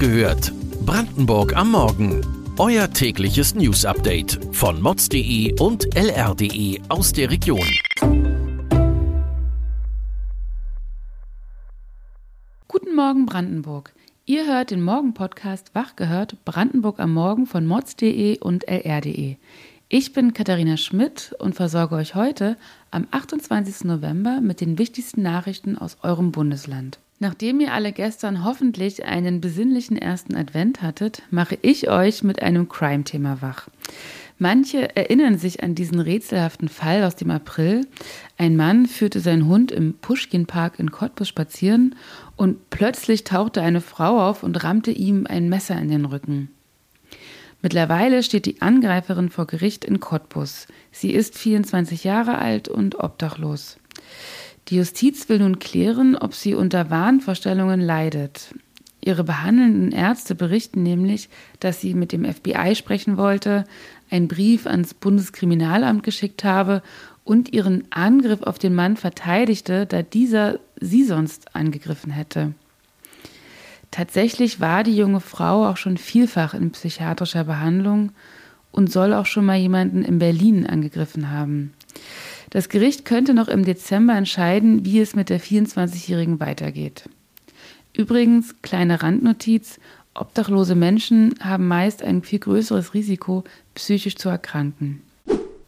gehört. Brandenburg am Morgen. Euer tägliches News-Update von mods.de und lr.de aus der Region. Guten Morgen Brandenburg. Ihr hört den Morgen-Podcast Wach gehört Brandenburg am Morgen von mods.de und lr.de. Ich bin Katharina Schmidt und versorge euch heute am 28. November mit den wichtigsten Nachrichten aus eurem Bundesland. Nachdem ihr alle gestern hoffentlich einen besinnlichen ersten Advent hattet, mache ich euch mit einem Crime-Thema wach. Manche erinnern sich an diesen rätselhaften Fall aus dem April. Ein Mann führte seinen Hund im Pushkin-Park in Cottbus spazieren und plötzlich tauchte eine Frau auf und rammte ihm ein Messer in den Rücken. Mittlerweile steht die Angreiferin vor Gericht in Cottbus. Sie ist 24 Jahre alt und obdachlos. Die Justiz will nun klären, ob sie unter Wahnvorstellungen leidet. Ihre behandelnden Ärzte berichten nämlich, dass sie mit dem FBI sprechen wollte, einen Brief ans Bundeskriminalamt geschickt habe und ihren Angriff auf den Mann verteidigte, da dieser sie sonst angegriffen hätte. Tatsächlich war die junge Frau auch schon vielfach in psychiatrischer Behandlung und soll auch schon mal jemanden in Berlin angegriffen haben. Das Gericht könnte noch im Dezember entscheiden, wie es mit der 24-Jährigen weitergeht. Übrigens, kleine Randnotiz, obdachlose Menschen haben meist ein viel größeres Risiko, psychisch zu erkranken.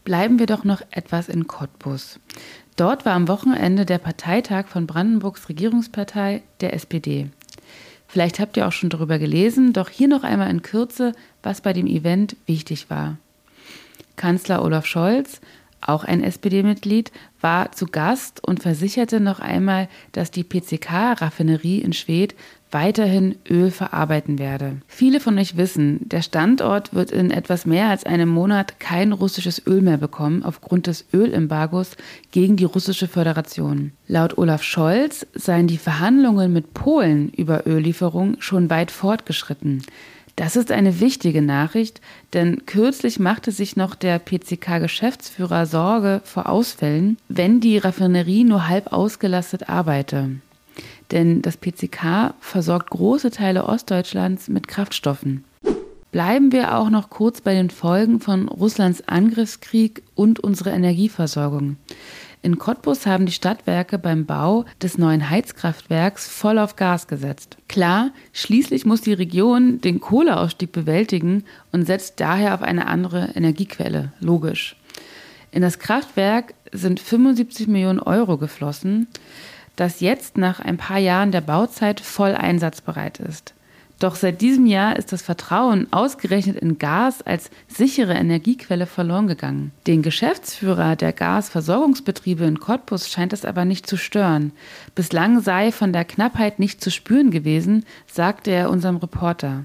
Bleiben wir doch noch etwas in Cottbus. Dort war am Wochenende der Parteitag von Brandenburgs Regierungspartei, der SPD. Vielleicht habt ihr auch schon darüber gelesen, doch hier noch einmal in Kürze, was bei dem Event wichtig war. Kanzler Olaf Scholz auch ein SPD-Mitglied, war zu Gast und versicherte noch einmal, dass die PCK-Raffinerie in Schwedt weiterhin Öl verarbeiten werde. Viele von euch wissen, der Standort wird in etwas mehr als einem Monat kein russisches Öl mehr bekommen aufgrund des Ölembargos gegen die russische Föderation. Laut Olaf Scholz seien die Verhandlungen mit Polen über Öllieferung schon weit fortgeschritten. Das ist eine wichtige Nachricht, denn kürzlich machte sich noch der PCK-Geschäftsführer Sorge vor Ausfällen, wenn die Raffinerie nur halb ausgelastet arbeite. Denn das PCK versorgt große Teile Ostdeutschlands mit Kraftstoffen. Bleiben wir auch noch kurz bei den Folgen von Russlands Angriffskrieg und unserer Energieversorgung. In Cottbus haben die Stadtwerke beim Bau des neuen Heizkraftwerks voll auf Gas gesetzt. Klar, schließlich muss die Region den Kohleausstieg bewältigen und setzt daher auf eine andere Energiequelle. Logisch. In das Kraftwerk sind 75 Millionen Euro geflossen, das jetzt nach ein paar Jahren der Bauzeit voll einsatzbereit ist. Doch seit diesem Jahr ist das Vertrauen ausgerechnet in Gas als sichere Energiequelle verloren gegangen. Den Geschäftsführer der Gasversorgungsbetriebe in Cottbus scheint es aber nicht zu stören. Bislang sei von der Knappheit nicht zu spüren gewesen, sagte er unserem Reporter.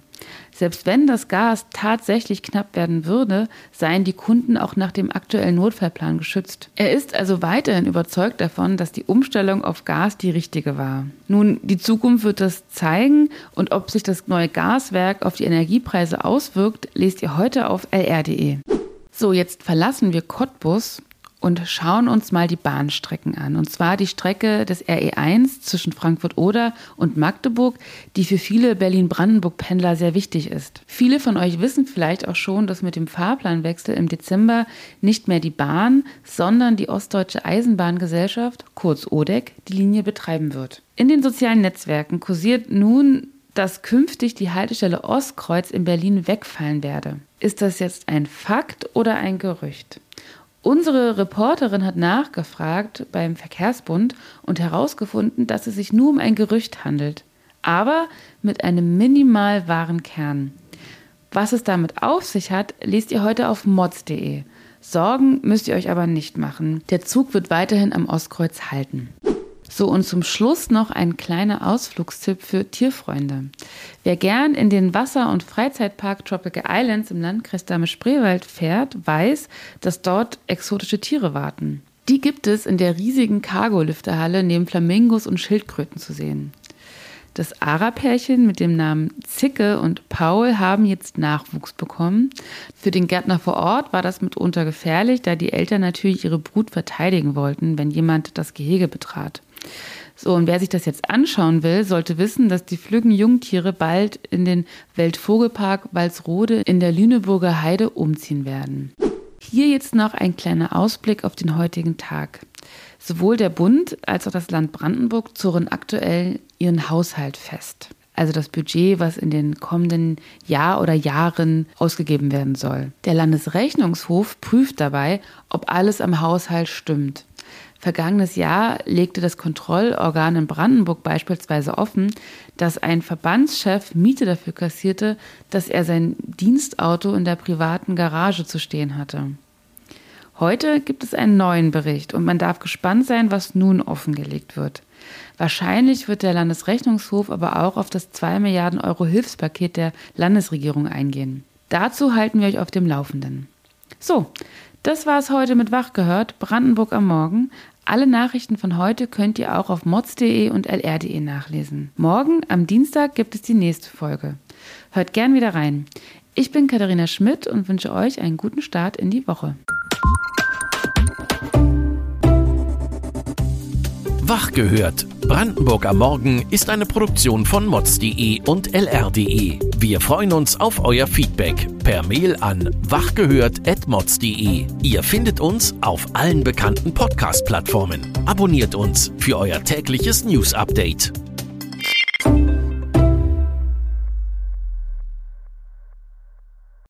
Selbst wenn das Gas tatsächlich knapp werden würde, seien die Kunden auch nach dem aktuellen Notfallplan geschützt. Er ist also weiterhin überzeugt davon, dass die Umstellung auf Gas die richtige war. Nun, die Zukunft wird das zeigen und ob sich das neue Gaswerk auf die Energiepreise auswirkt, lest ihr heute auf lr.de. So, jetzt verlassen wir Cottbus und schauen uns mal die Bahnstrecken an. Und zwar die Strecke des RE1 zwischen Frankfurt-Oder und Magdeburg, die für viele Berlin-Brandenburg-Pendler sehr wichtig ist. Viele von euch wissen vielleicht auch schon, dass mit dem Fahrplanwechsel im Dezember nicht mehr die Bahn, sondern die Ostdeutsche Eisenbahngesellschaft, kurz ODEC, die Linie betreiben wird. In den sozialen Netzwerken kursiert nun dass künftig die Haltestelle Ostkreuz in Berlin wegfallen werde. Ist das jetzt ein Fakt oder ein Gerücht? Unsere Reporterin hat nachgefragt beim Verkehrsbund und herausgefunden, dass es sich nur um ein Gerücht handelt, aber mit einem minimal wahren Kern. Was es damit auf sich hat, lest ihr heute auf mods.de. Sorgen müsst ihr euch aber nicht machen. Der Zug wird weiterhin am Ostkreuz halten. So, und zum Schluss noch ein kleiner Ausflugstipp für Tierfreunde. Wer gern in den Wasser- und Freizeitpark Tropical Islands im Landkreis Dahme-Spreewald fährt, weiß, dass dort exotische Tiere warten. Die gibt es in der riesigen Cargo-Lifterhalle neben Flamingos und Schildkröten zu sehen. Das Ara-Pärchen mit dem Namen Zicke und Paul haben jetzt Nachwuchs bekommen. Für den Gärtner vor Ort war das mitunter gefährlich, da die Eltern natürlich ihre Brut verteidigen wollten, wenn jemand das Gehege betrat. So, und wer sich das jetzt anschauen will, sollte wissen, dass die flüggen Jungtiere bald in den Weltvogelpark Walsrode in der Lüneburger Heide umziehen werden. Hier jetzt noch ein kleiner Ausblick auf den heutigen Tag. Sowohl der Bund als auch das Land Brandenburg zurren aktuell ihren Haushalt fest. Also das Budget, was in den kommenden Jahr oder Jahren ausgegeben werden soll. Der Landesrechnungshof prüft dabei, ob alles am Haushalt stimmt. Vergangenes Jahr legte das Kontrollorgan in Brandenburg beispielsweise offen, dass ein Verbandschef Miete dafür kassierte, dass er sein Dienstauto in der privaten Garage zu stehen hatte. Heute gibt es einen neuen Bericht und man darf gespannt sein, was nun offengelegt wird. Wahrscheinlich wird der Landesrechnungshof aber auch auf das 2 Milliarden Euro Hilfspaket der Landesregierung eingehen. Dazu halten wir euch auf dem Laufenden. So, das war es heute mit Wach gehört, Brandenburg am Morgen. Alle Nachrichten von heute könnt ihr auch auf mods.de und lr.de nachlesen. Morgen am Dienstag gibt es die nächste Folge. Hört gern wieder rein. Ich bin Katharina Schmidt und wünsche euch einen guten Start in die Woche. Wach gehört. Brandenburg am Morgen ist eine Produktion von mods.de und lr.de. Wir freuen uns auf euer Feedback per Mail an wachgehört.mods.de. Ihr findet uns auf allen bekannten Podcast-Plattformen. Abonniert uns für euer tägliches News-Update.